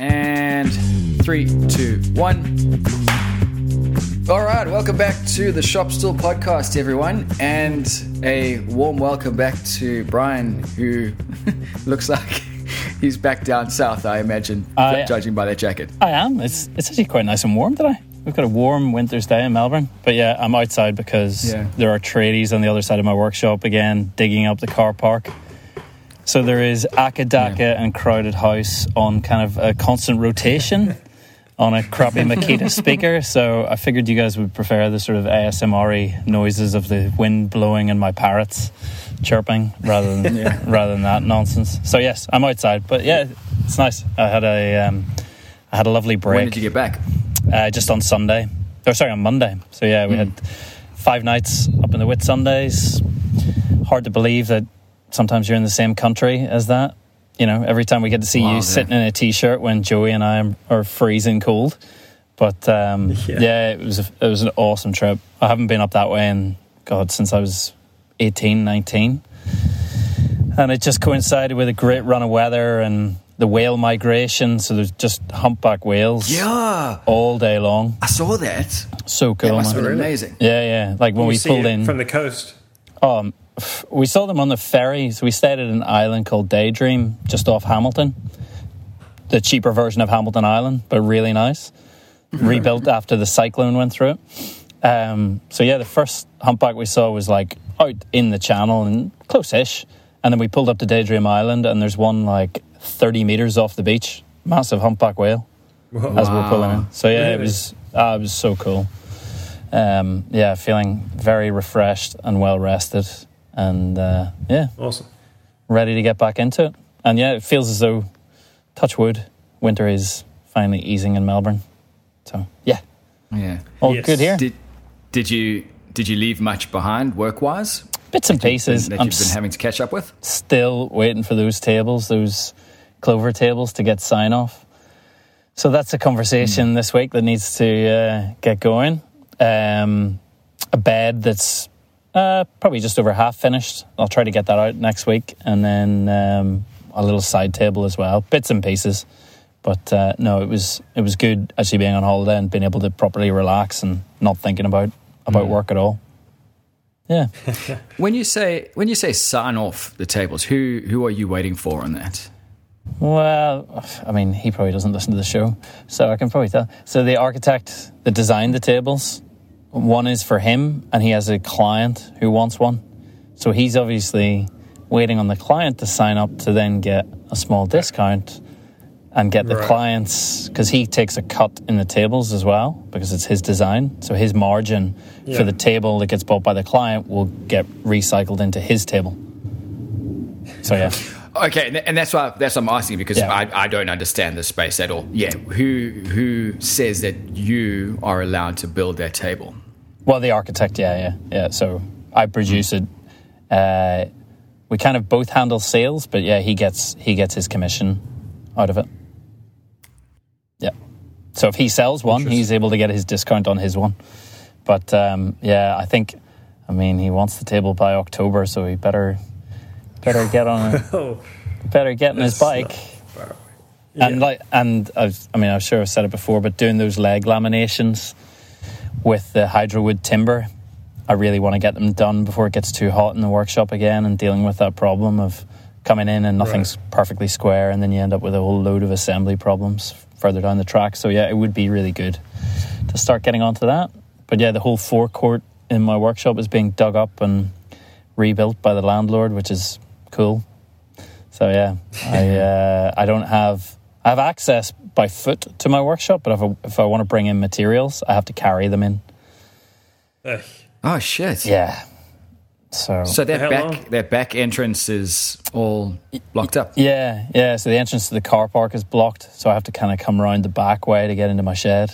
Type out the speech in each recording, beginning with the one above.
And three, two, one. All right, welcome back to the Shop Stool podcast, everyone, and a warm welcome back to Bryan, who looks like he's back down south. I imagine, Uh, judging by that jacket. I am. It's it's actually quite nice and warm today. We've got a warm winter's day in Melbourne. But yeah, I'm outside because Yeah. there are tradies on the other side of my workshop again, digging up the car park. So there is Acca Dacca and Crowded House on kind of a constant rotation on a crappy Makita speaker. So I figured you guys would prefer the sort of ASMR noises of the wind blowing and my parrots chirping rather than rather than that nonsense. So yes, I'm outside. But yeah, it's nice. I had a um, I had a lovely break When did you get back? uh, just on Sunday. Oh, sorry, on Monday. So yeah, we had five nights up in the Whitsundays. Hard to believe that sometimes you're in the same country as that. You know, every time we get to see Wow, you yeah. sitting in a t-shirt when Joey and I are freezing cold. But um, Yeah. yeah. it was a, it was an awesome trip. I haven't been up that way in God since I was 18, 19. and it just coincided with a great run of weather and the whale migration. So there's just humpback whales Yeah, all day long. I saw that. So That cool, must have man. been amazing. Yeah, yeah. Like when You we see pulled it in, from the coast. um, we saw them on the ferry. So we stayed at an island called Daydream, just off Hamilton. The cheaper version of Hamilton Island, but really nice. Rebuilt after the cyclone went through it. Um, so yeah, the first humpback we saw was like out in the channel and close-ish, and then we pulled up to Daydream Island, and there's one like 30 meters off the beach, massive humpback whale Whoa. as we we're pulling in. So yeah, it was ah, it was so cool. Um, yeah, feeling very refreshed and well rested, and uh, yeah, Awesome. ready to get back into it. And yeah, it feels as though, touch wood, winter is finally easing in Melbourne. So yeah, Yeah. all Yes. good here. Did did you did you leave much behind work wise Bits and pieces. that I'm you've been having to catch up with? still waiting for those tables, those clover tables, to get sign off. So that's a conversation this week that needs to uh, get going. Um, a bed that's uh, probably just over half finished. I'll try to get that out next week, and then um, a little side table as well, bits and pieces. But uh, no, it was it was good actually being on holiday and being able to properly relax and not thinking about about work at all. Yeah. When you say when you say sign off the tables, who who are you waiting for on that? Well, I mean, he probably doesn't listen to the show, so I can probably tell. So the architect that designed the tables, one is for him, and he has a client who wants one. So he's obviously waiting on the client to sign up to then get a small discount and get the Right. clients because he takes a cut in the tables as well because it's his design. So his margin Yeah. for the table that gets bought by the client will get recycled into his table. So yeah. Okay, and- that's why that's why I'm asking because Yeah. I, I don't understand the space at all. Yeah, who who says that you are allowed to build that table? Well, the architect, yeah, yeah, yeah. So I produce it. Uh, we kind of both handle sales, but yeah, he gets he gets his commission out of it. Yeah. So if he sells one, he's able to get his discount on his one. But um, yeah, I think, I mean, he wants the table by October, so he better better get on it, Oh, better get on his bike. not far away. And like, and I've, I mean, I'm sure I've said it before, but doing those leg laminations with the hydrowood timber, I really want to get them done before it gets too hot in the workshop again, and dealing with that problem of coming in and nothing's perfectly square, and then you end up with a whole load of assembly problems further down the track. So yeah, it would be really good to start getting onto that. But yeah, the whole forecourt in my workshop is being dug up and rebuilt by the landlord, which is cool. So yeah, I uh, I don't have I have access by foot to my workshop, but if I, if I want to bring in materials, I have to carry them in. Ugh. Oh shit! Yeah. So, So that back long? that back entrance is all blocked up. yeah, yeah. So the entrance to the car park is blocked, so I have to kind of come around the back way to get into my shed.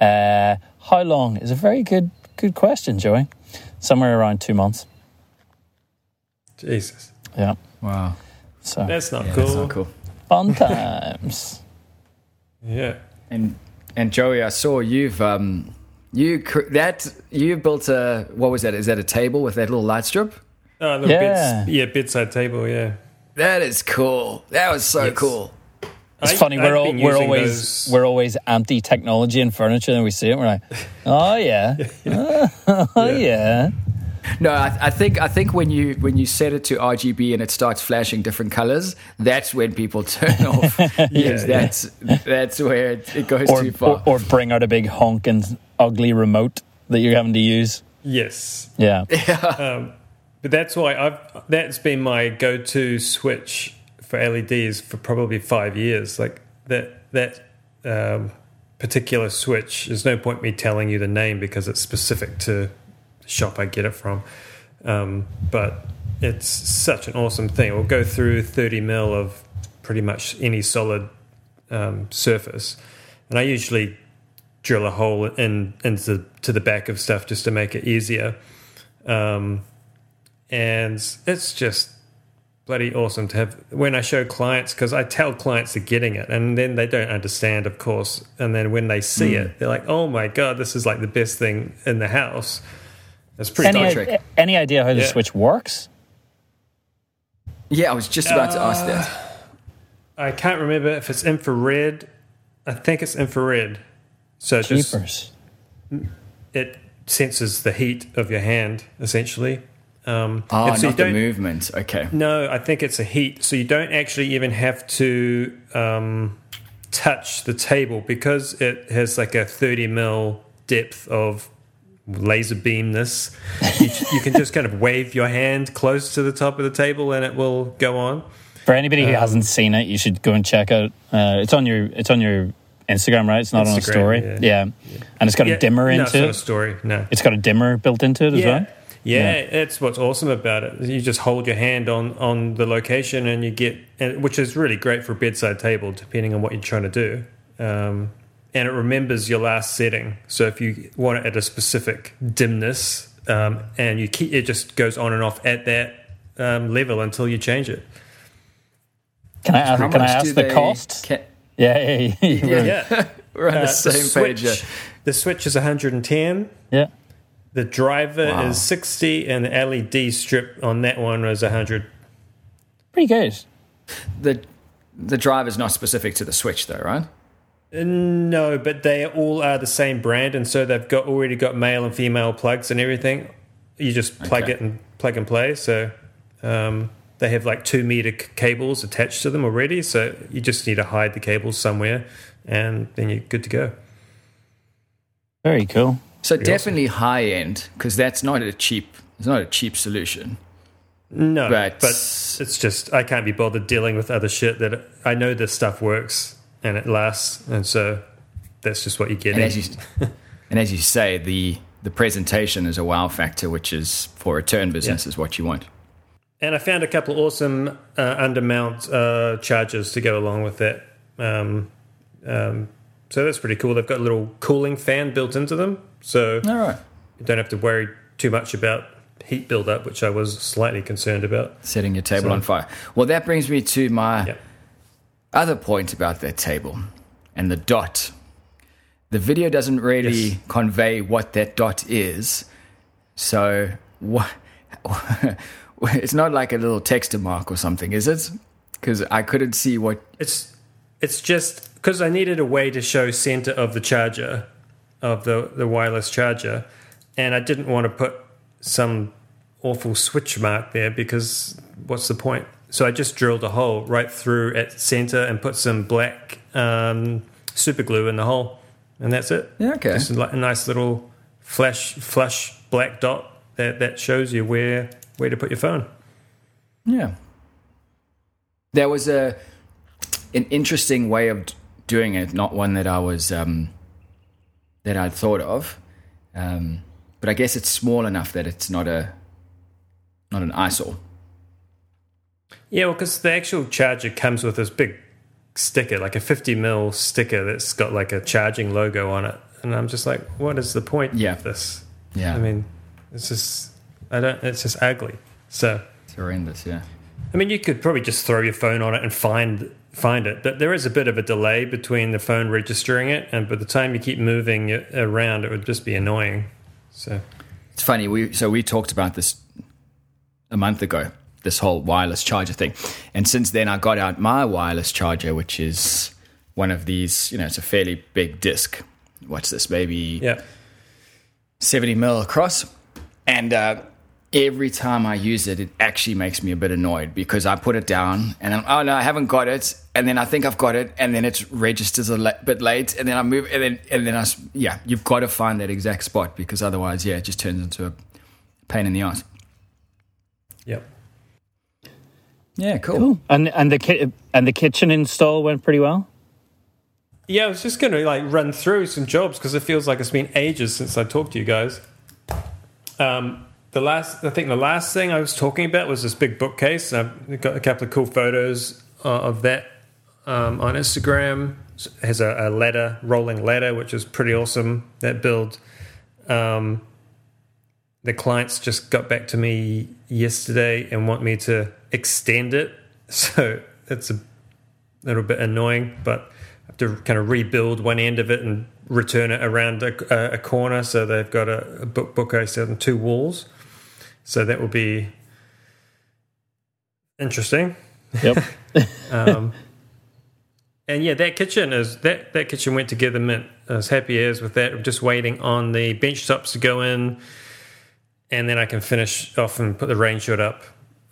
Uh, how long is a very good good question, Joey. Somewhere around two months. Jesus. Yeah. Wow, So That's not yeah, cool. that's not cool. fun times. Yeah. And and Joey, I saw you've um you cr- that you built a what was that? Is that a table with that little light strip? Oh, the Yeah. bits, yeah, bedside table, yeah. That is cool. That was so Yes. cool. It's I- funny. I've We're all, we're always those- we're always anti technology and furniture, and we see it. And We're like, oh yeah, oh yeah. No, I, I think I think when you when you set it to RGB and it starts flashing different colors, that's when people turn off. yes, yeah. that's that's where it, it goes Or, too far. or or bring out a big honking ugly remote that you're having to use. Yes. Yeah, But that's why I've that's been my go-to switch for LEDs for probably five years. Like that that um, particular switch. There's no point me telling you the name because it's specific to the shop I get it from. Um, but it's such an awesome thing. It will go through 30 mil of pretty much any solid um, surface, and I usually drill a hole in into to the back of stuff just to make it easier. Um, and it's just bloody awesome to have when I show clients because I tell clients they're getting it and then they don't understand, of course. And then when they see it, they're like, "Oh my god, this is like the best thing in the house." It's pretty. any Star Trek. any idea how the Yeah. switch works? yeah, I was just about to ask that. I can't remember if it's infrared. I think it's infrared. So it just it senses the heat of your hand essentially. Um, Oh, so not the movement. Okay. No, I think it's a heat. So you don't actually even have to um, touch the table because it has like a 30 mil depth of laser beamness. You, you can just kind of wave your hand close to the top of the table and it will go on. For anybody who hasn't seen it, you should go and check out. Uh, it's on your it's on your Instagram, right? It's not on a story. yeah. Yeah. and it's got Yeah, a dimmer no, into it's not a it. story. No. It's got a dimmer built into it as yeah. well. Yeah, it's what's awesome about it. You just hold your hand on on the location, and you get, and- which is really great for a bedside table, depending on what you're trying to do. Um, and it remembers your last setting. So if you want it at a specific dimness, um, and you keep, it just goes on and off at that um, level until you change it. Can I ask? How Can I ask the cost? ca- Yeah, yeah, yeah. yeah. Yeah, We're on Uh, the same page. switch, the switch is 110. yeah. The driver Wow. is 60, and the LED strip on that one was 100. Pretty good. The the driver's not specific to the Switch, though, right? No, but they all are the same brand, and so they've got already got male and female plugs and everything. You just plug Okay. it and plug and play. So um, they have like two meter c- cables attached to them already. So you just need to hide the cables somewhere, and then you're good to go. Very cool. So Pretty definitely high end because that's not a cheap. It's not a cheap solution. No, But- but it's just I can't be bothered dealing with other shit that I know this stuff works and it lasts, and so that's just what you get. And as you and as you say, the the presentation is a wow factor, which is for return business is what you want. And I found a couple awesome uh, undermount uh, chargers to go along with that. Um, um, so that's pretty cool. They've got a little cooling fan built into them, so All right. you don't have to worry too much about heat buildup, which I was slightly concerned about. Setting your table So- on fire. Well, that brings me to my Yep. Other point about that table and the dot. The video doesn't really Yes. convey what that dot is. So what? it's not like a little text mark or something, is it? Because I couldn't see what. It's it's just because I needed a way to show center of the charger, of the the wireless charger, and I didn't want to put some awful switch mark there because what's the point? So I just drilled a hole right through at center and put some black um, super glue in the hole, and that's it. Yeah, okay. Just like a nice little flash flush black dot that that shows you where where to put your phone. Yeah. There was a an interesting way of doing it, not one that I was um, that I'd thought of. Um, but I guess it's small enough that it's not a not an eyesore. Yeah, well, because the actual charger comes with this big sticker, like a 50 mil sticker that's got like a charging logo on it. And I'm just like, what is the point Yeah. of this? Yeah, I mean, it's just, I don't, it's just ugly. So, it's horrendous. Yeah, I mean, you could probably just throw your phone on it and find find it, but there is a bit of a delay between the phone registering it and by the time you keep moving it around, it would just be annoying. So, it's funny. We so we talked about this a month ago. This whole wireless charger thing, and since then I got out my wireless charger, which is one of these. You know, it's a fairly big disc. What's this, maybe Yeah. 70 mil across. And uh, every time I use it, it actually makes me a bit annoyed because I put it down and I'm, oh no, I haven't got it. And then I think I've got it. And then it registers a la- bit late. And then I move. And then, and then I, yeah, you've got to find that exact spot because otherwise, yeah, it just turns into a pain in the ass. Yep. Yeah, cool. Cool. And and the ki- and the kitchen install went pretty well. Yeah, I was just going to like run through some jobs because it feels like it's been ages since I talked to you guys. Um, the last, I think, the last thing I was talking about was this big bookcase. I've got a couple of cool photos uh, of that um, on Instagram. It has a, a ladder, rolling ladder, which is pretty awesome. That build. Um, the clients just got back to me yesterday and want me to extend it. So it's a little bit annoying, but I have to kind of rebuild one end of it and return it around a, a corner. So they've got a, a book bookcase on two walls. So that will be interesting. Yep. Um, and yeah, that kitchen is that that kitchen went together mint. I was happy as with that. I'm just waiting on the bench tops to go in, and then I can finish off and put the rain shot up,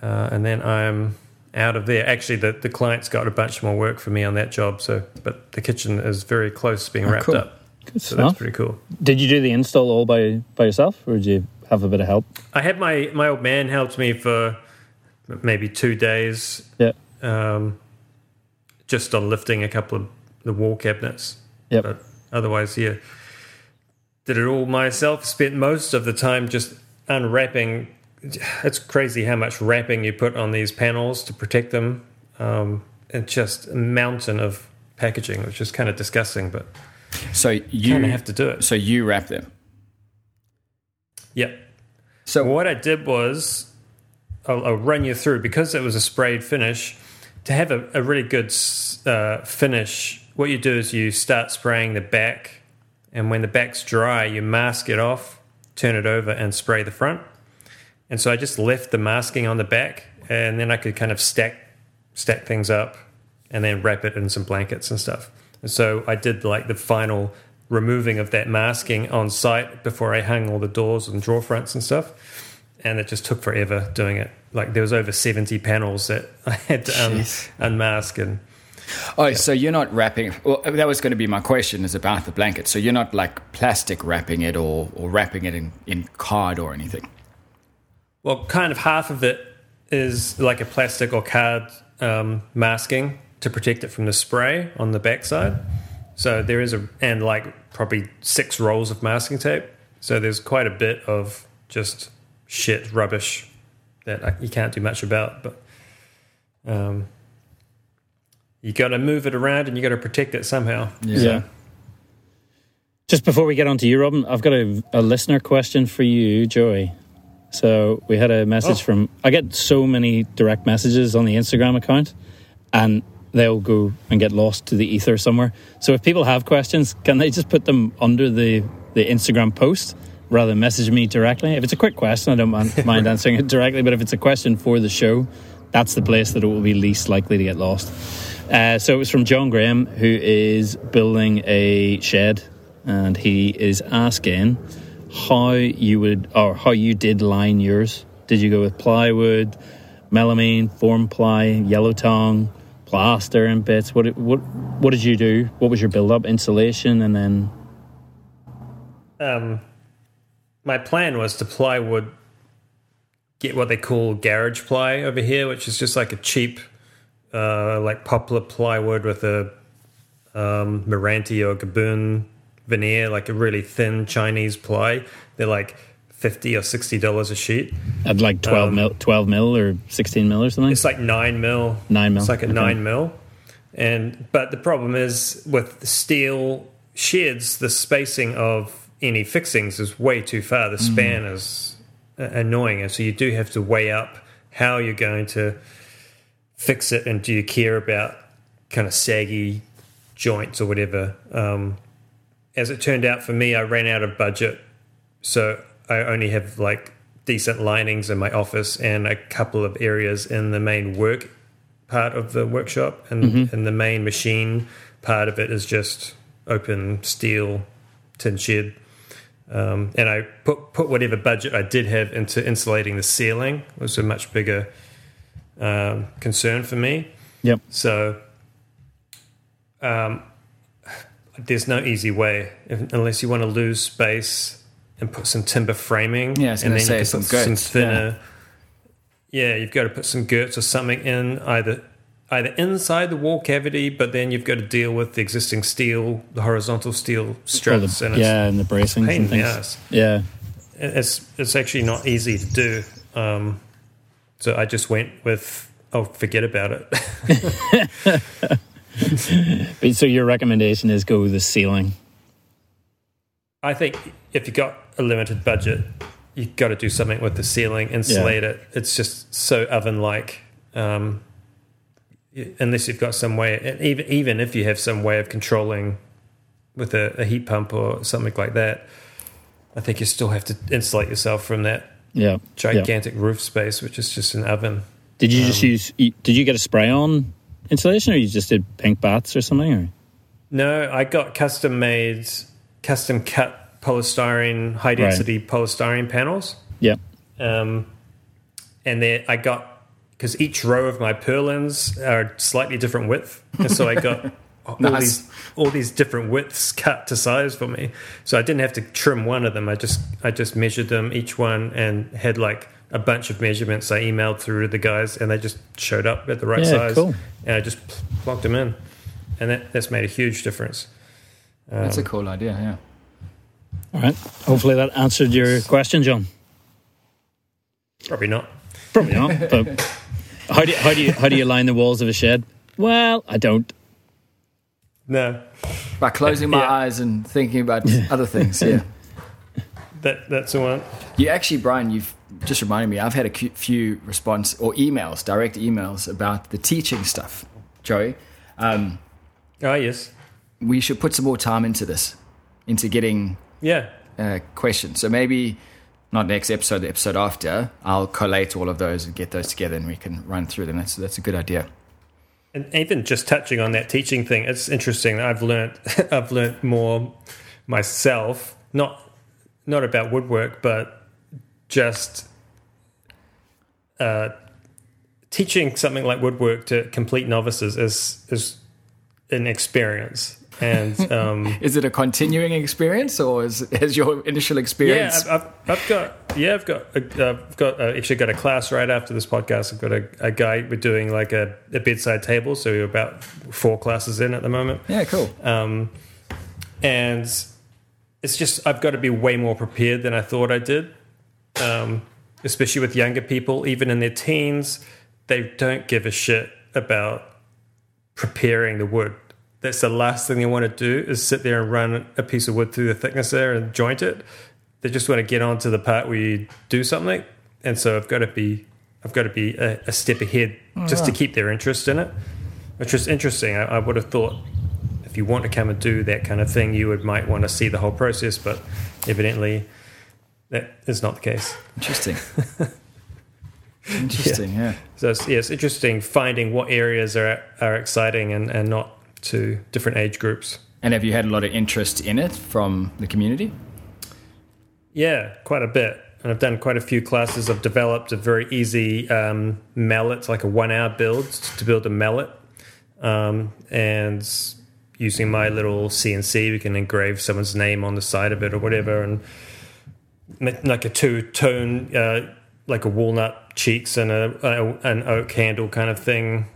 uh, and then I'm out of there. Actually, the the client's got a bunch more work for me on that job. So, but the kitchen is very close to being wrapped cool. up. Good So that's pretty cool. Did you do the install all by by yourself, or did you have a bit of help? I had my my old man helped me for maybe two days, Yeah. um, just on lifting a couple of the wall cabinets. Yep. But otherwise, yeah, did it all myself. Spent most of the time just unwrapping. It's crazy how much wrapping you put on these panels to protect them. Um, and just a mountain of packaging, which is kind of disgusting, but So you you kind of have to do it. So you wrap them. Yep. So what I did was, I'll, I'll run you through because it was a sprayed finish. To have a, a really good uh, finish, what you do is you start spraying the back, and when the back's dry, you mask it off, turn it over, and spray the front. And so I just left the masking on the back, and then I could kind of stack stack things up, and then wrap it in some blankets and stuff. And so I did like the final removing of that masking on site before I hung all the doors and drawer fronts and stuff. And it just took forever doing it. Like there was over seventy panels that I had to un- unmask, and Oh, so you're not wrapping. Well, that was going to be my question is about the blanket. So you're not like plastic wrapping it or, or wrapping it in, in card or anything. Well, kind of half of it is like a plastic or card um, masking to protect it from the spray on the backside. So there is a and like probably six rolls of masking tape. So there's quite a bit of just shit rubbish that I- you can't do much about. But um, you got to move it around and you got to protect it somehow. Yeah. Just before we get on to you, Robin, I've got a, a listener question for you, Joey. So we had a message Oh. from. I get so many direct messages on the Instagram account, and they'll go and get lost to the ether somewhere. So if people have questions, can they just put them under the the Instagram post rather than message me directly? If it's a quick question, I don't mind, mind answering it directly. But if it's a question for the show, that's the place that it will be least likely to get lost. Uh, so it was from John Graham, who is building a shed, and he is asking how you would or how you did line yours. Did you go with plywood, melamine, form ply, yellow tongue, plaster and bits? What what what did you do? What was your build up? Insulation, and then um, my plan was to plywood, get what they call garage ply over here, which is just like a cheap, uh, like poplar plywood with a um, Meranti or Gaboon veneer, like a really thin Chinese ply. They're like fifty or sixty dollars a sheet. at like twelve Um, mil, twelve mil or sixteen mil or something. It's like nine mil. Nine mil, It's like a okay. nine mil. And but the problem is with the steel sheds, the spacing of any fixings is way too far. The span is uh, annoying, and so you do have to weigh up how you're going to fix it, and do you care about kind of saggy joints or whatever. Um, as it turned out for me, I ran out of budget, so I only have like decent linings in my office and a couple of areas in the main work part of the workshop and in the main machine part of it is just open steel tin shed. Um, and I put put whatever budget I did have into insulating the ceiling it was a much bigger um, concern for me. Yep. So um, there's no easy way if, unless you want to lose space and put some timber framing. Yeah, and then you can some put girts, thinner. Yeah. you've got to put some girts or something in either either inside the wall cavity, but then you've got to deal with the existing steel, the horizontal steel struts, the- and yeah, and the bracings pain and in the things. ass. Yeah. it's it's actually not easy to do. Um, so I just went with oh, forget about it. But so your recommendation is go with the ceiling. I think if you've got a limited budget, you've got to do something with the ceiling, insulate it. It's just so oven like. Um, unless you've got some way, and even even if you have some way of controlling with a, a heat pump or something like that, I think you still have to insulate yourself from that Yeah. yeah. gigantic roof space, which is just an oven. Did you just Um, use? Did you get a spray on insulation, or you just did pink batts or something? Or No, I got custom made, custom cut polystyrene, high density polystyrene panels. yeah, Um, and then I got because each row of my purlins are slightly different width, and so I got all Nice. these all these different widths cut to size for me. So I didn't have to trim one of them. I just I just measured them each one and had like a bunch of measurements I emailed through to the guys, and they just showed up at the right Yeah, size, cool. and I just pl- plugged them in, and that, that's made a huge difference. That's Um, a cool idea. Yeah. all right. Hopefully that answered your question, John. Probably not. Probably not. But how do you, how do you how do you line the walls of a shed? Well, I don't. No, By closing my Yeah. eyes and thinking about other things. Yeah. that that's the one. You actually, Bryan, you've just reminded me. I've had a few response or emails, direct emails about the teaching stuff, Joey. Um, Ah, yes, we should put some more time into this, into getting yeah. uh, questions. So maybe not next episode, the episode after. I'll collate all of those and get those together, and we can run through them. That's that's a good idea. And even just touching on that teaching thing, it's interesting. I've learned I've learned more myself, not not about woodwork, but just uh, teaching something like woodwork to complete novices is is an experience. And um, Is it a continuing experience, or is has your initial experience? yeah? I've, I've, I've got yeah, I've got a, I've got uh, actually got a class right after this podcast. I've got a, a guy we're doing like a, a bedside table, so we're about four classes in at the moment. yeah, cool. Um, and it's just I've got to be way more prepared than I thought I did. Um, especially with younger people, even in their teens, they don't give a shit about preparing the wood. That's the last thing they want to do is sit there and run a piece of wood through the thickness there and joint it. They just want to get on to the part where you do something. And so I've got to be I've got to be a, a step ahead just to keep their interest in it, which is interesting. I, I would have thought if you want to come and do that kind of thing, you would might want to see the whole process, but evidently that is not the case. Interesting. Interesting. Yeah. So it's, yeah, it's interesting finding what areas are are exciting and, and not to different age groups. And have you had a lot of interest in it from the community? Yeah, quite a bit. And I've done quite a few classes. I've developed a very easy um, mallet, like a one hour build to build a mallet. Um, and using my little CNC, we can engrave someone's name on the side of it or whatever. And like a two tone, uh, like a walnut cheeks and a, a, an oak handle kind of thing.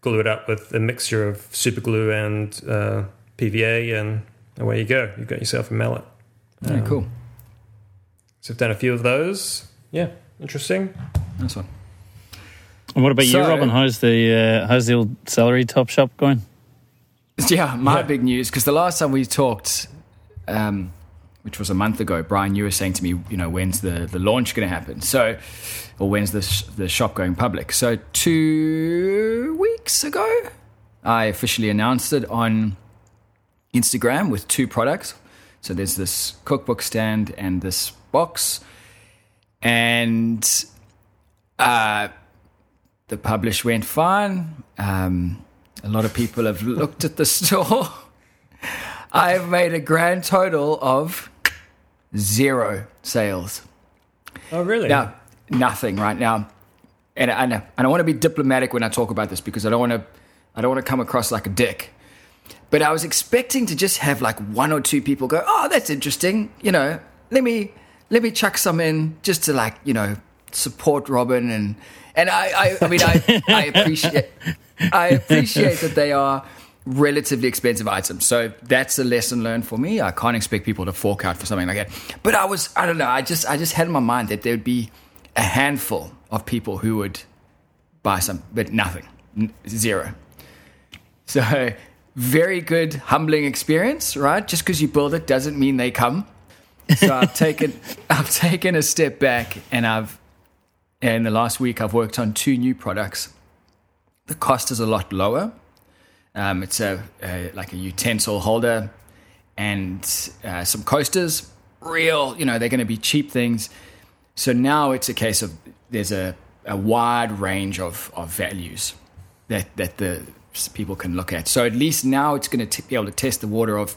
Glue it up with a mixture of super glue and uh, PVA, and away you go. You've got yourself a mallet. Yeah, cool. So I've done a few of those. Yeah, interesting. Nice one. And what about you, Robin? How's the uh, how's the old celery top shop going? Yeah, my Yeah. big news because the last time we talked, um, which was a month ago, Bryan, you were saying to me, you know, when's the, the launch going to happen? So, or when's the sh- the shop going public? So two weeks ago, I officially announced it on Instagram with two products. So there's this cookbook stand and this box, and uh, the publish went fine. Um, A lot of people have looked at the store. I've made a grand total of zero sales. Oh, really? Now, nothing right now. And I, and I want to be diplomatic when I talk about this because I don't want to I don't want to come across like a dick. But I was expecting to just have like one or two people go, "Oh, that's interesting." You know, let me let me chuck some in just to like you know support Robin and and I I, I mean I I appreciate I appreciate that they are relatively expensive items. So that's a lesson learned for me. I can't expect people to fork out for something like that. But I was I don't know. I just I just had in my mind that there would be a handful of people who would buy some, but nothing, zero. So very good, humbling experience, right? Just because you build it doesn't mean they come. So I've taken I've taken a step back, and I've in the last week I've worked on two new products. The cost is a lot lower. Um, it's a, a like a utensil holder and uh, some coasters. Real, you know, they're going to be cheap things. So now it's a case of there's a, a wide range of, of values that that the people can look at. So at least now it's going to be able to test the water of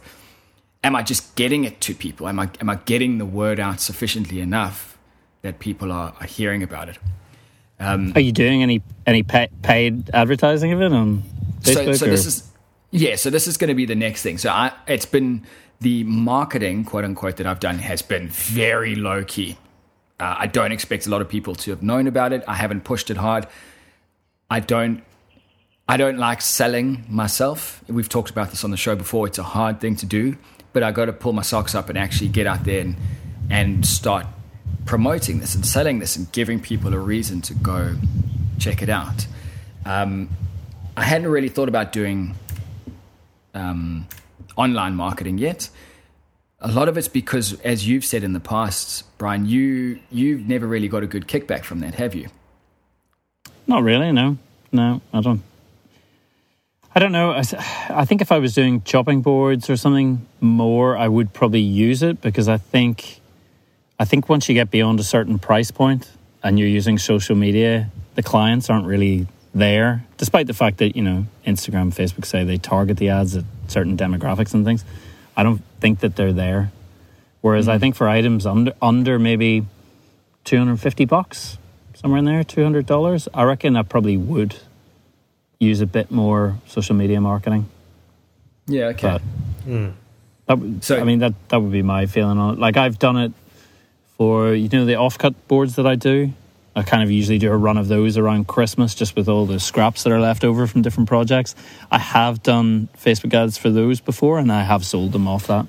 am I just getting it to people? Am I am I getting the word out sufficiently enough that people are, are hearing about it? Um, are you doing any any pay, paid advertising of it on Facebook? So, so this is yeah. So this is going to be the next thing. So I, it's been the marketing, quote unquote, that I've done has been very low key. Uh, I don't expect a lot of people to have known about it. I haven't pushed it hard. I don't. I don't like selling myself. We've talked about this on the show before. It's a hard thing to do, but I got to pull my socks up and actually get out there and, and start promoting this and selling this and giving people a reason to go check it out. Um, I hadn't really thought about doing um, online marketing yet a lot of it's because, as you've said in the past, Bryan, you you've never really got a good kickback from that, have you? Not really. No, no, I don't. I don't know. I, I think if I was doing chopping boards or something more, I would probably use it because I think, I think once you get beyond a certain price point and you're using social media, the clients aren't really there, despite the fact that you know Instagram, Facebook say they target the ads at certain demographics and things. I don't think that they're there. Whereas mm. I think for items under under maybe two hundred and fifty bucks, somewhere in there, two hundred dollars, I reckon I probably would use a bit more social media marketing. Yeah, okay. But mm. that, so I mean that that would be my feeling on it. Like I've done it for you know the offcut boards that I do. I kind of usually do a run of those around Christmas just with all the scraps that are left over from different projects. I have done Facebook ads for those before and I have sold them off that.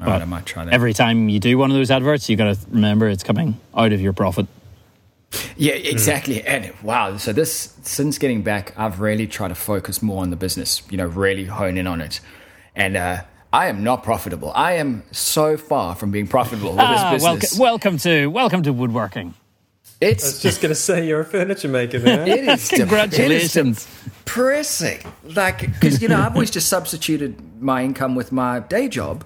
All right, I might try that. Every time you do one of those adverts, you got to remember it's coming out of your profit. Yeah, exactly. Mm. And wow, so this since getting back, I've really tried to focus more on the business. You know, really hone in on it. And uh, I am not profitable. I am so far from being profitable with ah, this business. Welcome, welcome to welcome to woodworking. It's, I was just going to say you're a furniture maker. There. it is congratulations, depressing. Like because you know I've always just substituted my income with my day job,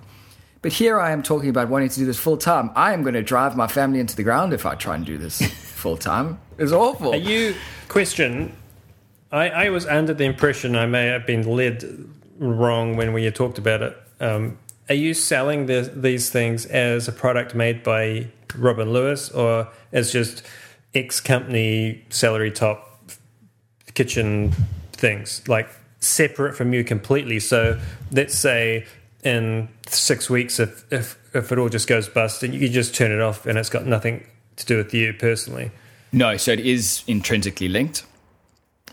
but here I am talking about wanting to do this full time. I am going to drive my family into the ground if I try and do this full time. It's awful. Are you question? I, I was under the impression I may have been led wrong when we talked about it. Um, are you selling the, these things as a product made by Robin Lewis or as just X company Celery Top kitchen things, like separate from you completely? So let's say in six weeks, if, if, if it all just goes bust and you just turn it off and it's got nothing to do with you personally. No, so it is intrinsically linked.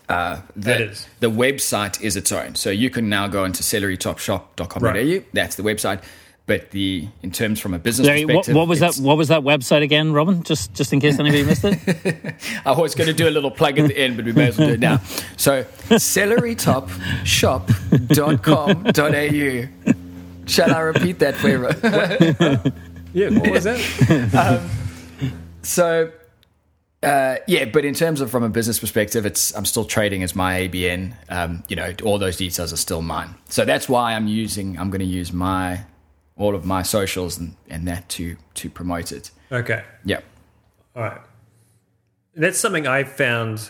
Uh, the, it is. The website is its own. So you can now go into celerytopshop.com.au. Right. That's the website. But the in terms from a business Sorry, perspective, what, what was that? What was that website again, Robin? Just just in case anybody missed it. I was going to do a little plug at the end, but we may as well do it now. So celerytopshop.com.au. Shall I repeat that for you? yeah, what was that? Um, so uh, yeah, but in terms of from a business perspective, it's I'm still trading as my ABN. Um, you know, all those details are still mine. So that's why I'm using. I'm going to use my all of my socials and, and that to to promote it. Okay. Yeah. All right. That's something I found.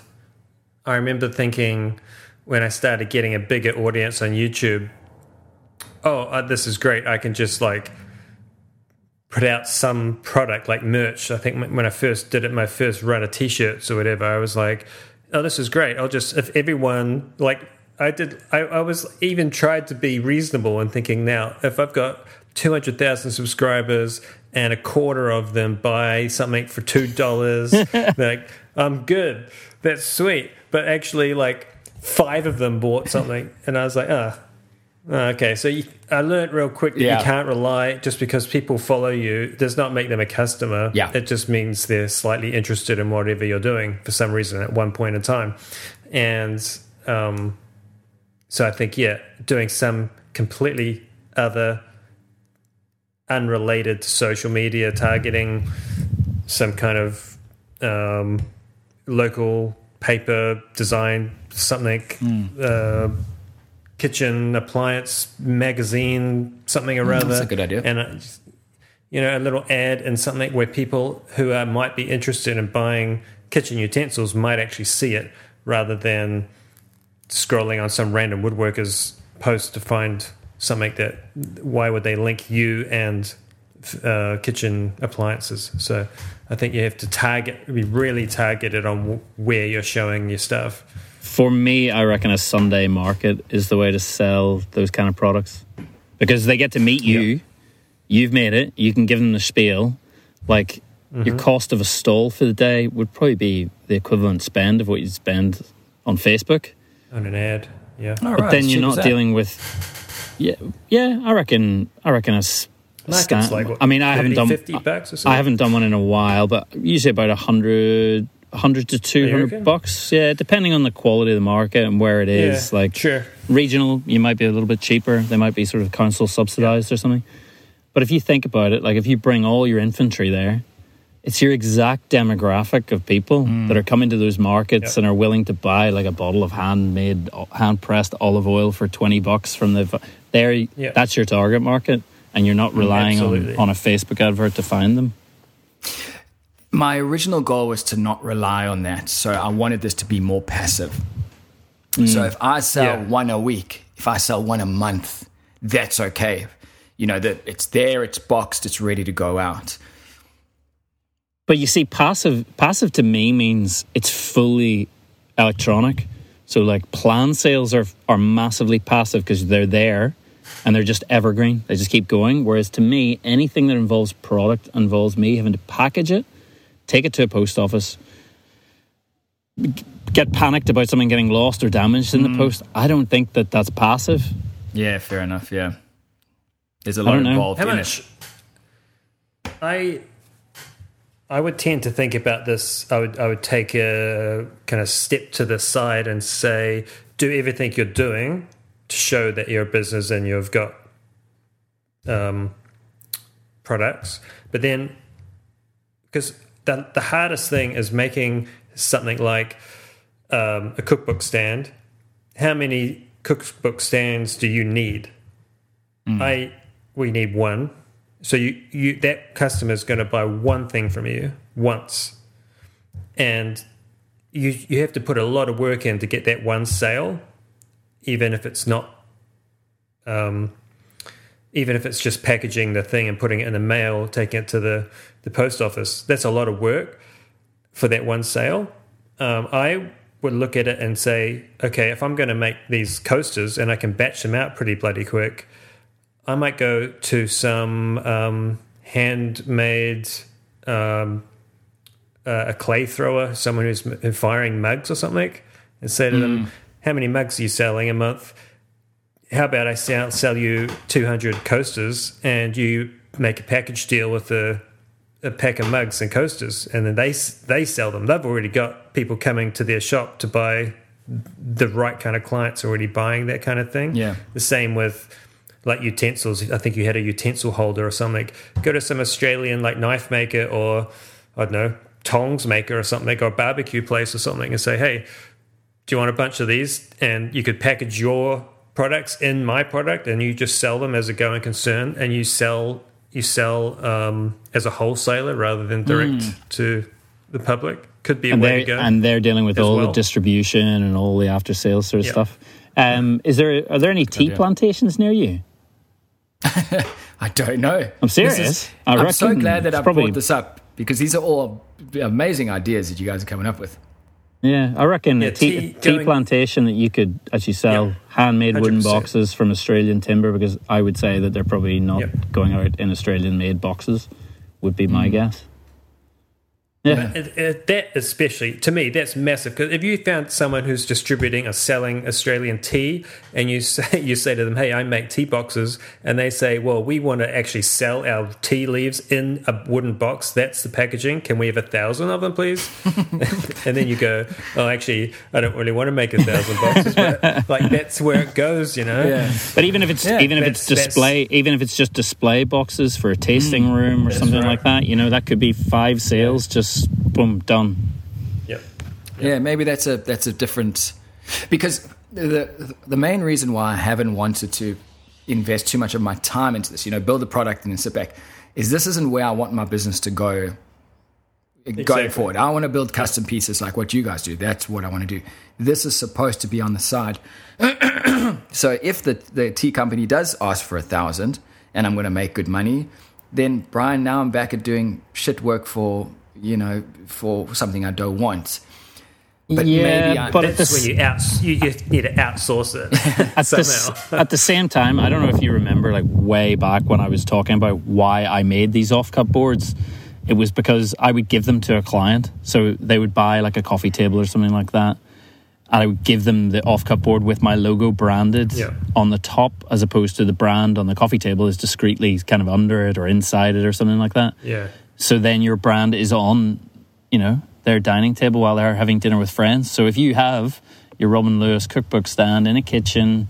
I remember thinking when I started getting a bigger audience on YouTube, oh, uh, this is great. I can just like put out some product like merch. I think when I first did it, my first run of t-shirts or whatever, I was like, oh, this is great. I'll just if everyone like I did. I, I was even tried to be reasonable and thinking now if I've got two hundred thousand subscribers and a quarter of them buy something for two dollars, like I'm good. That's sweet. But actually, like five of them bought something, and I was like, ah. Oh, okay, so you, I learned real quick that Yeah. you can't rely just because people follow you does not make them a customer. Yeah. It just means they're slightly interested in whatever you're doing for some reason at one point in time. And um, so I think, yeah, doing some completely other unrelated to social media targeting some kind of um, local paper design, something, uh, kitchen appliance magazine, something or other. that's a good idea. And uh, just, you know, a little ad and something where people who are, might be interested in buying kitchen utensils might actually see it rather than scrolling on some random woodworker's post to find something that why would they link you and uh, kitchen appliances so i think you have to target be really targeted on where you're showing your stuff For me, I reckon a Sunday market is the way to sell those kind of products because they get to meet you. Yeah. You've made it. You can give them the spiel. Like your mm-hmm. cost of a stall for the day would probably be the equivalent spend of what you'd spend on Facebook. on an ad yeah All But right, then you're not dealing with. Yeah, yeah. I reckon. I reckon a s- Like stand- it's like what, I mean, I haven't done. 50 bucks or something I haven't done one in a while, but usually about a hundred, hundred to 200 bucks. Yeah, depending on the quality of the market and where it is. yeah, like sure regional, you might be a little bit cheaper. They might be sort of council subsidized or something. But if you think about it, like if you bring all your infantry there, it's your exact demographic of people that are coming to those markets Yep. and are willing to buy like a bottle of handmade, hand pressed olive oil for twenty bucks from the. There, Yeah. that's your target market, and you're not relying on, on a Facebook advert to find them. My original goal was to not rely on that, so I wanted this to be more passive. Mm. So if I sell Yeah. one a week, if I sell one a month, that's okay. You know that it's there, it's boxed, it's ready to go out. But you see, passive passive to me means it's fully electronic. So like plan sales are are massively passive because they're there and they're just evergreen. They just keep going. Whereas to me, anything that involves product involves me having to package it, take it to a post office, get panicked about something getting lost or damaged in the post. I don't think that that's passive. Yeah, fair enough. Yeah, there's a lot involved How in much? it. I I would tend to think about this. I would I would take a kind of step to the side and say, do everything you're doing to show that you're a business and you've got um, products, but then because the the hardest thing is making something like um, a cookbook stand. How many cookbook stands do you need? I we need one. So you, you that customer is going to buy one thing from you once, and you you have to put a lot of work in to get that one sale, even if it's not, um, even if it's just packaging the thing and putting it in the mail, taking it to the the post office. That's a lot of work for that one sale. Um, I would look at it and say, okay, if I'm going to make these coasters and I can batch them out pretty bloody quick. I might go to some um, handmade um, uh, a clay thrower, someone who's firing mugs or something, and say to them, "How many mugs are you selling a month? How about I sell, sell you 200 coasters, and you make a package deal with a, a pack of mugs and coasters, and then they they sell them. They've already got people coming to their shop to buy the right kind of clients already buying that kind of thing. Yeah. The same with like utensils. I think you had a utensil holder or something. Go to some Australian like knife maker or I don't know tongs maker or something, or a barbecue place or something, and say, hey, do you want a bunch of these? And you could package your products in my product, and you just sell them as a going concern, and you sell you sell um, as a wholesaler rather than direct to the public. could be a and way they're to go. and they're dealing with all well. the distribution and all the after sales sort of Yeah. stuff. Um, is there are there any tea idea. plantations near you? I don't know. I'm serious. Is- I I'm so glad that I probably- brought this up because these are all amazing ideas that you guys are coming up with. Yeah, I reckon Yeah, a tea, tea tea going- plantation that you could actually sell Yeah, handmade wooden 100%. boxes from Australian timber because I would say that they're probably not Yep. going out in Australian made boxes. Would be Mm. my guess. Yeah, It- it- that especially to me that's massive because if you found someone who's distributing or selling Australian tea and you say you say to them hey I make tea boxes and they say well we want to actually sell our tea leaves in a wooden box that's the packaging can we have a thousand of them please and then you go oh actually I don't really want to make a thousand boxes but like that's where it goes you know Yeah. but even if it's Yeah, even if it's that's- that's- display, even if it's just display boxes for a tasting Mm. room or something right. like that, you know, that could be five sales. Just boom, done. yep Yeah, maybe that's a that's a different because the the main reason why I haven't wanted to invest too much of my time into this, you know, build a product and then sit back, is this isn't where I want my business to go going Exactly. forward. I want to build custom pieces like what you guys do. That's what I want to do. This is supposed to be on the side. so if the the tea company does ask for a thousand and I'm going to make good money, then Bryan, now I'm back at doing shit work for you know for something I don't want. But yeah, maybe I- but at that's the, when you out you, you need to outsource it at the, at the same time, I don't know if you remember, like way back when I was talking about why I made these off-cut boards. It was because I would give them to a client, so they would buy like a coffee table or something like that, and I would give them the off-cut board with my logo branded Yeah. on the top, as opposed to the brand on the coffee table is discreetly kind of under it or inside it or something like that. yeah So then your brand is on, you know, their dining table while they're having dinner with friends. So if you have your Robin Lewis cookbook stand in a kitchen,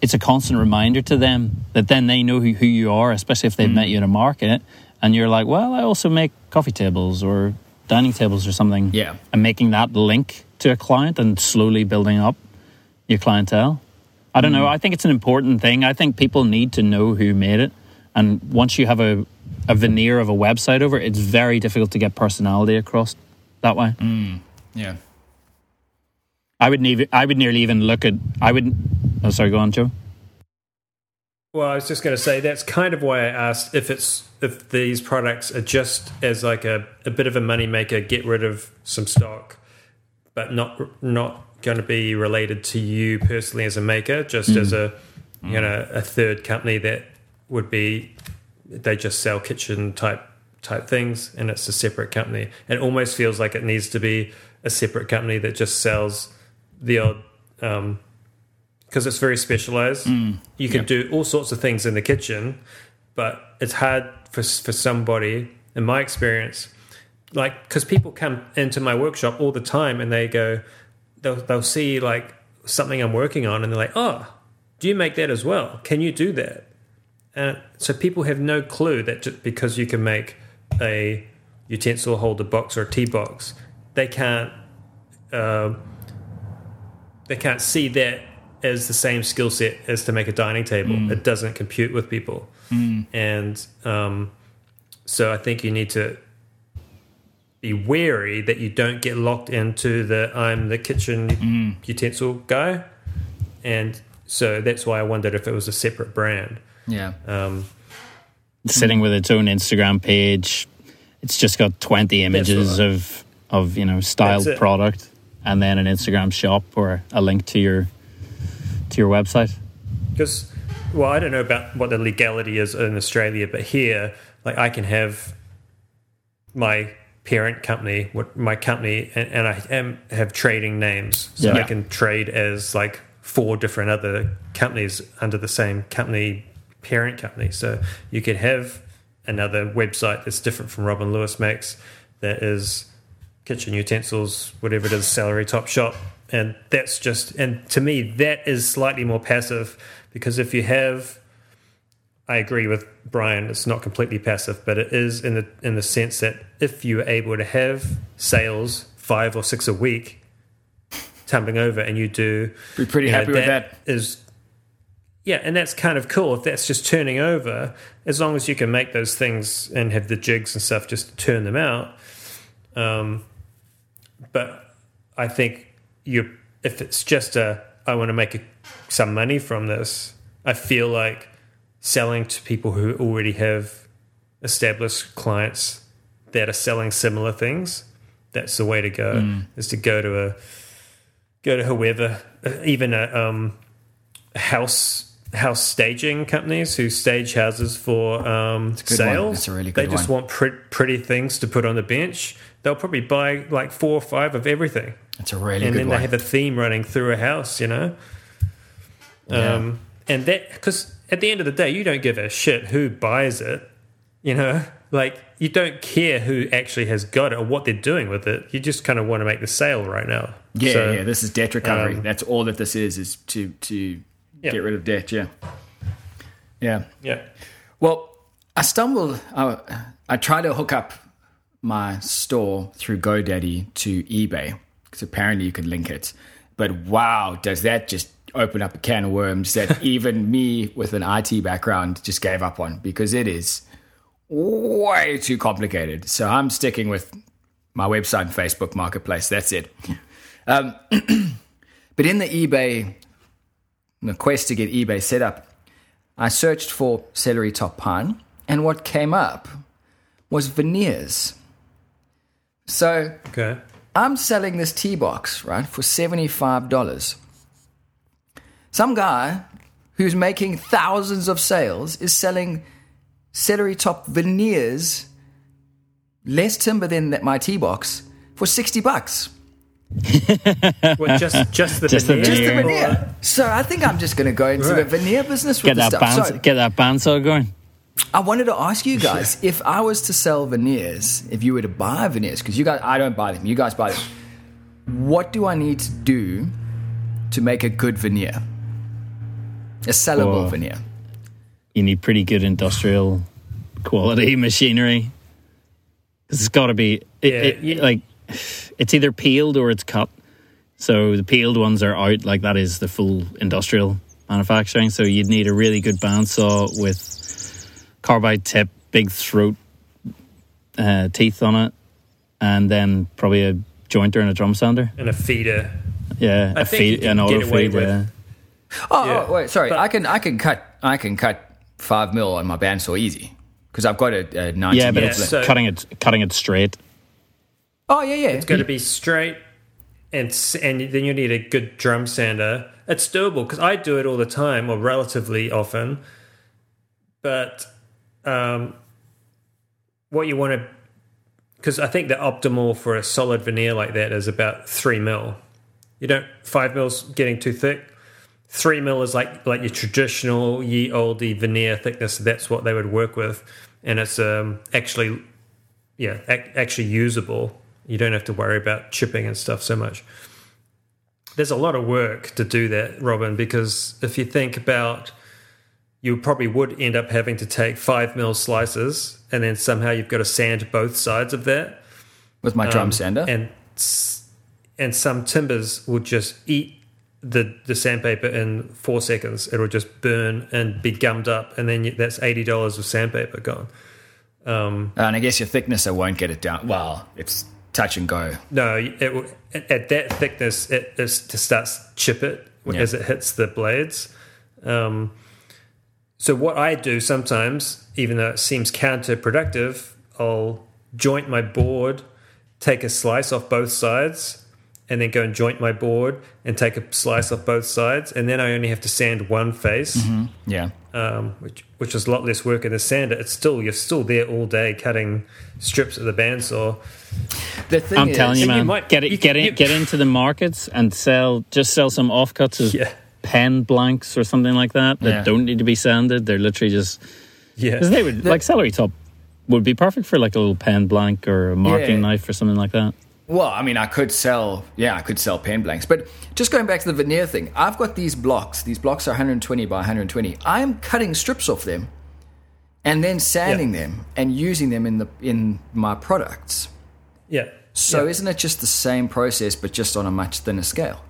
it's a constant reminder to them that then they know who, who you are, especially if they've mm. met you in a market. And you're like, well, I also make coffee tables or dining tables or something. Yeah. And making that link to a client and slowly building up your clientele. I don't know. Mm. I think it's an important thing. I think people need to know who made it. And once you have a, a veneer of a website over it's very difficult to get personality across that way. Mm, yeah. I would need, I would nearly even look at I would oh sorry, go on, Joe. Well, I was just going to say that's kind of why I asked if it's if these products are just as like a, a bit of a moneymaker, get rid of some stock, but not not going to be related to you personally as a maker, just as mm. a you mm. know a third company that would be they just sell kitchen type type things, and it's a separate company. It almost feels like it needs to be a separate company that just sells the odd. Um, because it's very specialized. you can do all sorts of things in the kitchen, but it's hard for for somebody, in my experience, like because people come into my workshop all the time and they go, they'll they'll see like something I'm working on and they're like, oh, do you make that as well? Can you do that? And so people have no clue that just because you can make a utensil holder box or a tea box, they can't. um they can't see that as the same skill set as to make a dining table. It doesn't compute with people, and um, so I think you need to be wary that you don't get locked into the I'm the kitchen utensil guy, and so that's why I wondered if it was a separate brand. Yeah. Um, Sitting with its own Instagram page. It's just got twenty images right. of of, you know, styled product and then an Instagram shop or a link to your to your website. Because, well, I don't know about what the legality is in Australia, but here, like, I can have my parent company, what my company, and, and I am have trading names, so Yeah. I can trade as like four different other companies under the same company parent company. So you could have another website that's different from Robin Lewis makes that is kitchen utensils, whatever it is, celery top shop. And that's just, and to me, that is slightly more passive because if you have, I agree with Bryan, it's not completely passive, but it is in the in the sense that if you are able to have sales five or six a week tumbling over and you do Be pretty you know, happy with that. is yeah, and that's kind of cool if that's just turning over, as long as you can make those things and have the jigs and stuff just to turn them out. Um, but I think you if it's just a I want to make a, some money from this, I feel like selling to people who already have established clients that are selling similar things. That's the way to go. Mm. Is to go to a go to whoever, even a um, house house staging companies who stage houses for um, sales. That's a really they just one. want pre- pretty things to put on the bench. They'll probably buy like four or five of everything, It's a really and good then one. they have a theme running through a house. You know, Yeah. um, and that because at the end of the day, you don't give a shit who buys it. You know, like you don't care who actually has got it or what they're doing with it. You just kind of want to make the sale right now. yeah, So, yeah. This is debt recovery. um, That's all that this is. Is to to Get rid of debt. Yeah. Yeah. yeah. Well, I stumbled. I, I tried to hook up my store through GoDaddy to eBay because apparently you could link it. But wow, does that just open up a can of worms that even me with an IT background just gave up on because it is way too complicated. So I'm sticking with my website and Facebook marketplace. That's it. Um, but in the eBay, the quest to get eBay set up, I searched for celery top pine, and what came up was veneers. So Okay. I'm selling this tea box, right, for $75. Some guy who's making thousands of sales is selling celery top veneers, less timber than that my tea box, for 60 bucks. Well, just just the Just the veneer. Just the Veneer. veneer. So I think I'm just going to go into Right. the veneer business with Get this that stuff. band, So- get that bandsaw going. I wanted to ask you guys if I was to sell veneers, if you were to buy veneers, because you guys, I don't buy them, you guys buy them. What do I need to do to make a good veneer? A sellable Whoa. veneer. You need pretty good industrial quality machinery. 'Cause It's got to be it, Yeah, it- you- like it's either peeled or it's cut. So the peeled ones are out, like that is the full industrial manufacturing. So you'd need a really good bandsaw with carbide tip, big throat uh, teeth on it, and then probably a jointer and a drum sander. and a feeder. Yeah, I a think feed, an auto away feed. with- Yeah. Oh, Yeah. oh, wait, sorry. But- I can I can cut I can cut five mil on my bandsaw easy because I've got a, a ninety. Yeah, but mil it's so- cutting it cutting it straight. Oh yeah, yeah. It's got to be straight, and and then you need a good drum sander. It's doable because I do it all the time, or relatively often. But um, what you want to, because I think the optimal for a solid veneer like that is about three mil. You don't five mils getting too thick. Three mil is like like your traditional ye olde veneer thickness. That's what they would work with, and it's um, actually yeah, ac- actually usable. You don't have to worry about chipping and stuff so much. There's a lot of work to do that, Robin, because if you think about, you probably would end up having to take five mil slices, and then somehow you've got to sand both sides of that. with my drum Um, sander. and and some timbers will just eat the the sandpaper in four seconds. It'll just burn and be gummed up, and then you, that's eighty dollars of sandpaper gone. Um, and I guess your thickness, I won't get it down. Well, it's touch and go. No, it, at, at that thickness, it, to start chip it Yeah. as it hits the blades. Um, so what I do sometimes, even though it seems counterproductive, I'll joint my board, take a slice off both sides, and then go and joint my board and take a slice off both sides, and then I only have to sand one face, Yeah. um, which which is a lot less work in the sander. It's still you're still there all day cutting strips of the bandsaw. The thing I'm is, telling you, And you man, might- get it, you- get in, you- get into the markets and sell. Just sell some offcuts as Yeah. pen blanks or something like that that Yeah. don't need to be sanded. They're literally just Yeah, because they would like celery top would be perfect for like a little pen blank or a marking Yeah. knife or something like that. Well, I mean, I could sell, yeah, I could sell pen blanks. But just going back to the veneer thing, I've got these blocks. These blocks are 120 by 120. I'm cutting strips off them and then sanding Yeah. them and using them in the in my products. yeah. So yeah. isn't it just the same process but just on a much thinner scale?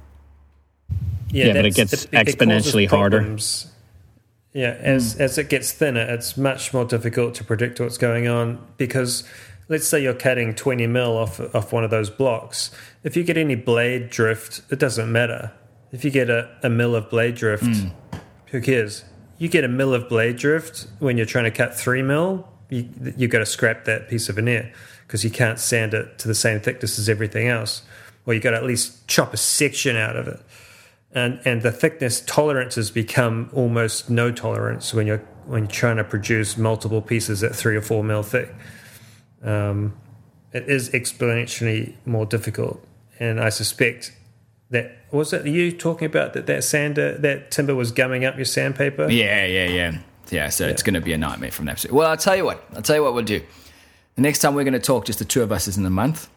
Yeah, but it that's- gets exponentially causes harder. Yeah, as hmm. as it gets thinner, it's much more difficult to predict what's going on because let's say you're cutting 20 mil off off one of those blocks. If you get any blade drift, it doesn't matter. If you get a, a mil of blade drift, Hmm. who cares? You get a mil of blade drift when you're trying to cut three mil, you you got to scrap that piece of veneer because you can't sand it to the same thickness as everything else, or you've got to at least chop a section out of it. And and the thickness tolerances become almost no tolerance when you're when you're trying to produce multiple pieces at three or four mil thick um, it is exponentially more difficult. And I suspect that was it you talking about that that sander that timber was gumming up your sandpaper. Yeah, yeah, yeah. Yeah, so it's going to be a nightmare from that. Well, I'll tell you what. I'll tell you what we'll do. The next time we're going to talk, just the two of us, is in a month.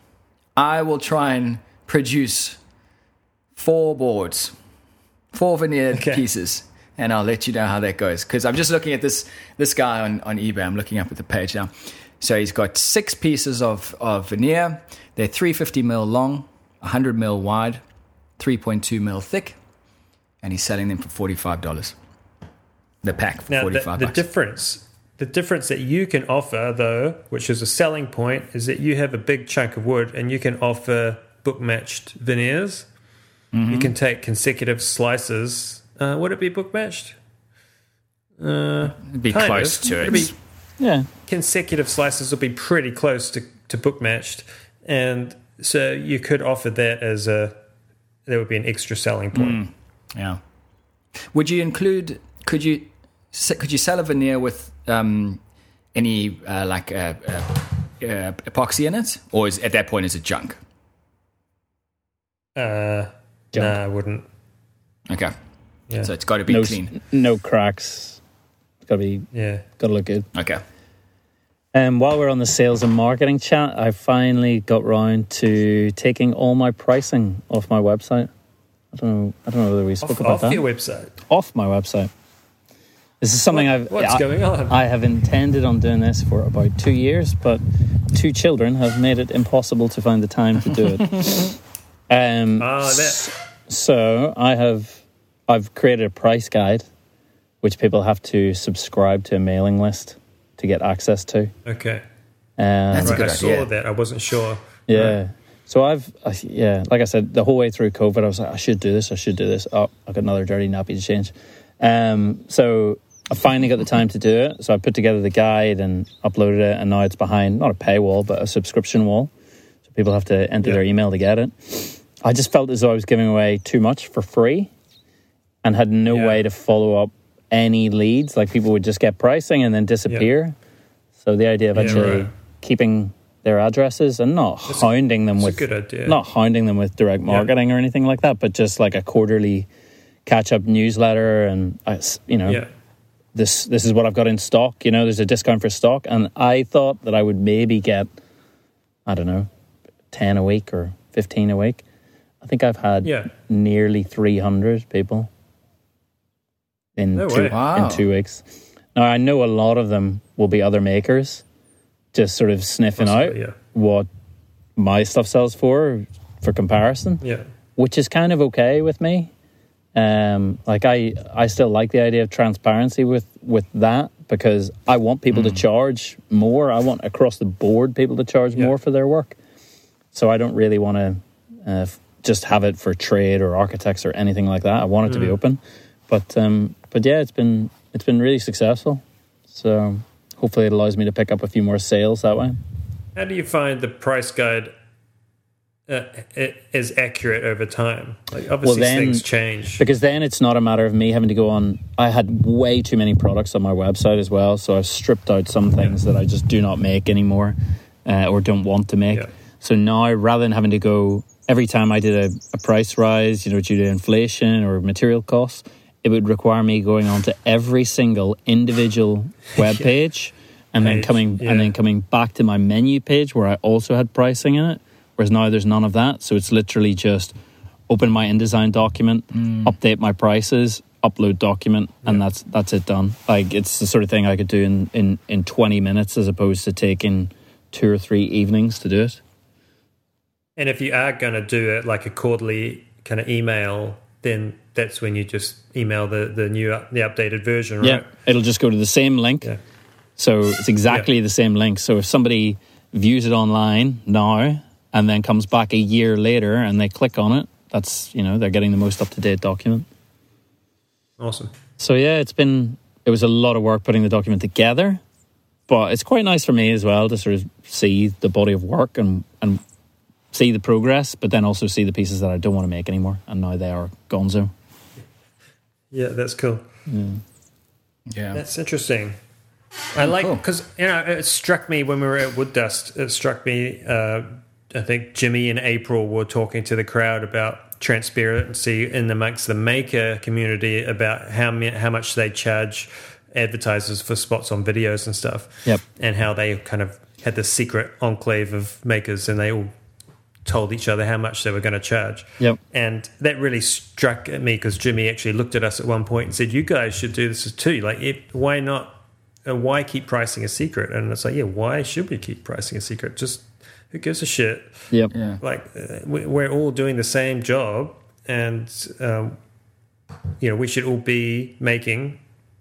I will try and produce four boards, four veneer Okay. pieces, and I'll let you know how that goes. Because I'm just looking at this this guy on, on eBay. I'm looking up at the page now. So he's got six pieces of, of veneer. They're 350 mil long, 100 mil wide, 3.2 mil thick, and he's selling them for $45. The pack for Now the, 45 the bucks. difference the difference that you can offer though, which is a selling point, is that you have a big chunk of wood and you can offer book matched veneers. Mm-hmm. You can take consecutive slices. Uh, would it be book matched? Uh, It'd be close of. to It'd be- it. Yeah. consecutive slices will be pretty close to, to book matched. And so you could offer that as a, that would be an extra selling point. Yeah. Would you include? Could you? Could you sell a veneer with um, any uh, like uh, uh, uh, epoxy in it, or is at that point is it junk? Uh, Junk. nah, I wouldn't. Okay. Yeah. So it's got to be No, clean. no cracks. It's gotta be Yeah. gotta look good. Okay. Um, while we're on the sales and marketing chat, I finally got round to taking all my pricing off my website. I don't know. I don't know whether we spoke Off, about off that. your website. off my website. This is something I've. What's I, going on? I have intended on doing this for about two years, but two children have made it impossible to find the time to do it. um, Ah, that. so I have, I've created a price guide, which people have to subscribe to a mailing list to get access to. Okay. Um, That's a Right, good I saw that. I wasn't sure. Yeah. So I've, I, yeah, like I said, the whole way through COVID, I was like, I should do this, I should do this. Oh, I got another dirty nappy to change. Um, so I finally got the time to do it. So I put together the guide and uploaded it, and now it's behind not a paywall, but a subscription wall. So people have to enter Yeah. their email to get it. I just felt as though I was giving away too much for free, and had no Yeah. way to follow up any leads. Like people would just get pricing and then disappear. So the idea of Yeah, actually right. keeping their addresses and not hounding them It's a with good idea. not hounding them with direct marketing or anything like that, but just like a quarterly catch up newsletter and uh, you know Yeah. this this is what I've got in stock. You know, there's a discount for stock, and I thought that I would maybe get I don't know ten a week or fifteen a week. I think I've had Yeah. nearly three hundred people in No two. Wow. in two weeks. Now I know a lot of them will be other makers, just sort of sniffing out yeah. what my stuff sells for for comparison Yeah. which is kind of okay with me. Um, like I, I still like the idea of transparency with with that because I want people to charge more. I want across the board people to charge Yeah. more for their work. So I don't really want to uh, f- just have it for trade or architects or anything like that. I want it to be open, but um, but yeah, it's been it's been really successful. So hopefully it allows me to pick up a few more sales that way. How do you find the price guide uh, is accurate over time? Like obviously then- things change. Because then it's not a matter of me having to go on. I had way too many products on my website as well, so I've stripped out some things that I just do not make anymore uh, or don't want to make. Yeah. So now, rather than having to go every time I did a, a price rise, you know, due to inflation or material costs, it would require me going on to every single individual web page and then coming yeah. and then coming back to my menu page where I also had pricing in it. Whereas now there's none of that, so it's literally just open my InDesign document, mm. update my prices, upload document, and that's that's it done. Like it's the sort of thing I could do in, in, in twenty minutes as opposed to taking two or three evenings to do it. And if you are going to do it like a quarterly kind of email, then that's when you just email the the new uh, the updated version, right? Yeah, it'll just go to the same link. Yeah. So it's exactly the same link. So if somebody views it online now and then comes back a year later and they click on it, that's you know they're getting the most up to date document. Awesome. So yeah, it's been it was a lot of work putting the document together, but it's quite nice for me as well to sort of see the body of work and and see the progress, but then also see the pieces that I don't want to make anymore, and now they are gonzo. Yeah, that's cool. Yeah. That's interesting. I like cool. because you know it struck me when we were at Wood Dust. It struck me. Uh, I think Jimmy and April were talking to the crowd about transparency in amongst the maker community about how how much they charge advertisers for spots on videos and stuff. Yep. and how they kind of had this secret enclave of makers, and they all told each other how much they were going to charge. Yep. And that really struck at me because Jimmy actually looked at us at one point and said, "You guys should do this too. Like, it, why not? Uh, why keep pricing a secret?" And it's like, yeah, why should we keep pricing a secret? Just who gives a shit? Yep. Yeah. Like, uh, we- we're all doing the same job, and um, you know, we should all be making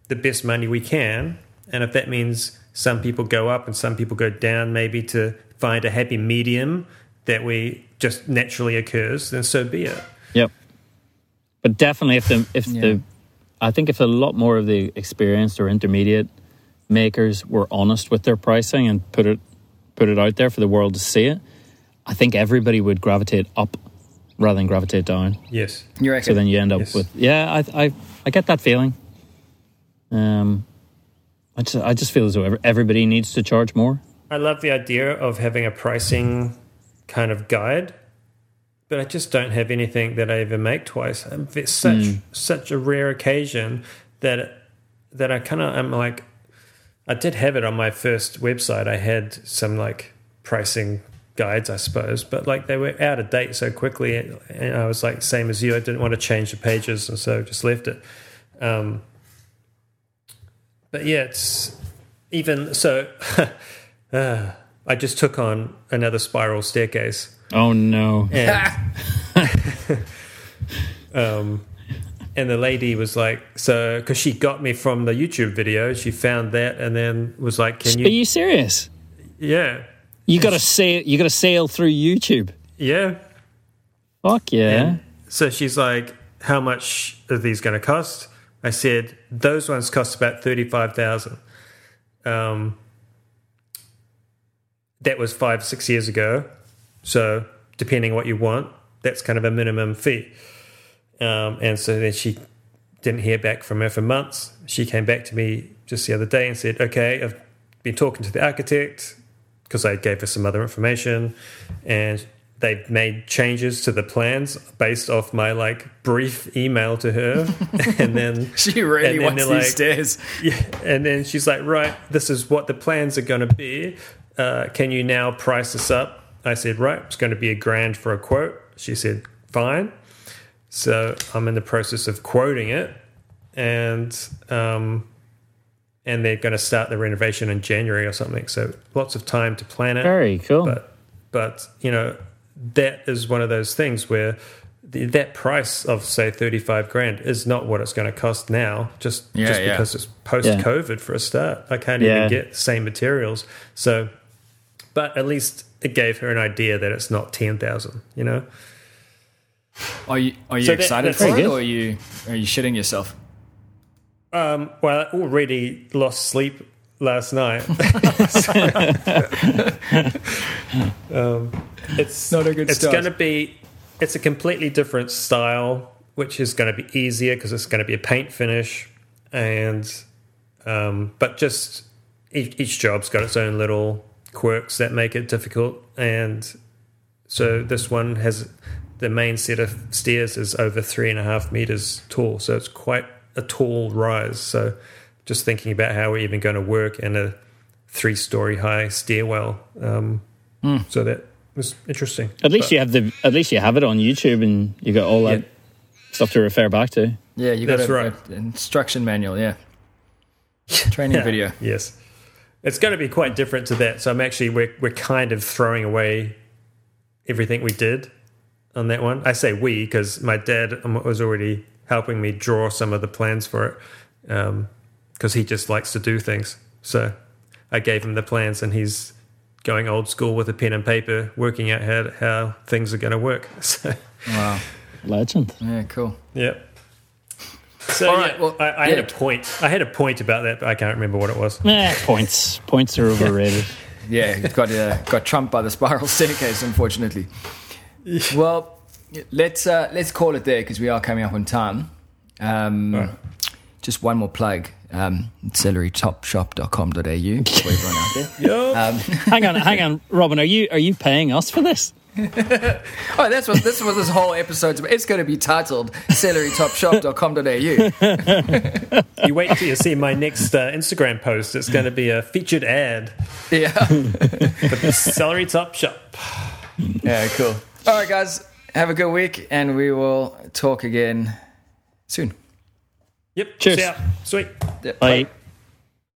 the best money we can. And if that means some people go up and some people go down, maybe to find a happy medium that we just naturally occurs, then so be it. Yep. But definitely, if the if Yeah. the, I think if a lot more of the experienced or intermediate makers were honest with their pricing and put it put it out there for the world to see it, I think everybody would gravitate up rather than gravitate down. Yes. You reckon? So then you end up Yes. with yeah, I I I get that feeling. Um, I just I just feel as though everybody needs to charge more. I love the idea of having a pricing kind of guide, but I just don't have anything that I ever make twice. It's such such a rare occasion that that I kind of I'm like, I did have it on my first website. I had some like pricing guides, I suppose, but like they were out of date so quickly, and I was like same as you. I didn't want to change the pages, and so just left it. Um, but yeah, it's even so. Uh, I just took on another spiral staircase, Oh no! and um, and the lady was like, so because she got me from the YouTube video, she found that, and then was like, "Can you?" Are you?" serious? Yeah, You got to sail. You got to sail through YouTube. yeah. Fuck yeah! And so she's like, "How much are these going to cost?" I said, "Those ones cost about thirty-five thousand. Um, that was five, six years ago. So depending what you want, that's kind of a minimum fee. Um, and so then she didn't hear back from her for months. She came back to me just the other day and said, "Okay, I've been talking to the architect because I gave her some other information, and they've made changes to the plans based off my like brief email to her, and then she really and wants these like- stairs. yeah, and then she's like, "Right, this is what the plans are going to be. Uh, can you now price this up?" I said, "Right, it's going to be a grand for a quote." She said, "Fine." So I'm in the process of quoting it, and um, and they're going to start the renovation in January or something. So lots of time to plan it Very cool. but but you know that is one of those things where the, that price of say 35 grand is not what it's going to cost now just Yeah, just yeah. because it's post covid for a start i can't Yeah. even get the same materials so but at least it gave her an idea that it's not 10,000 you know? Are you are you So excited that's for it, or are you are you shitting yourself? um, well i already lost sleep last night. Um, it's Not a good it's going to be it's a completely different style which is going to be easier because it's going to be a paint finish and um, but just each, each job's got its own little quirks that make it difficult and so this one has the main set of stairs is over three and a half meters tall so it's quite a tall rise so just thinking about how we're even going to work in a three story high stairwell um, so that was interesting at least But- you have the. At least you have it on YouTube, and you got all that Yeah. stuff to refer back to. Yeah, you got That's a, right. a- instruction manual. Yeah, training Yeah, video. Yes. It's going to be quite different to that. So I'm actually we're we're kind of throwing away everything we did on that one. I say we because my dad um, was already helping me draw some of the plans for it because he just likes to do things. So I gave him the plans and he's going old school with a pen and paper, working out how how things are going to work. So Wow. Legend. Yeah, cool. yeah. So All right, yeah, well, I, I had a point. I had a point about that, but I can't remember what it was. Eh, points. Points are overrated. Yeah, it got uh, got trumped by the spiral staircase, unfortunately. Well, let's uh, let's call it there because we are coming up on time. Um, Right. Just one more plug. Um, celerytopshop.com.au for everyone out there. Yeah. hang on, hang on, Robin. Are you are you paying us for this? Oh, that's what this was. this whole episode's about. It's going to be titled celerytopshop.com.au. you wait till you see my next uh, Instagram post. It's going to be a featured ad Yeah. for the Celery Top Shop. Yeah, cool. All right, guys. Have a good week, and we will talk again soon. Yep. Cheers. See ya. Sweet. Yeah, Bye.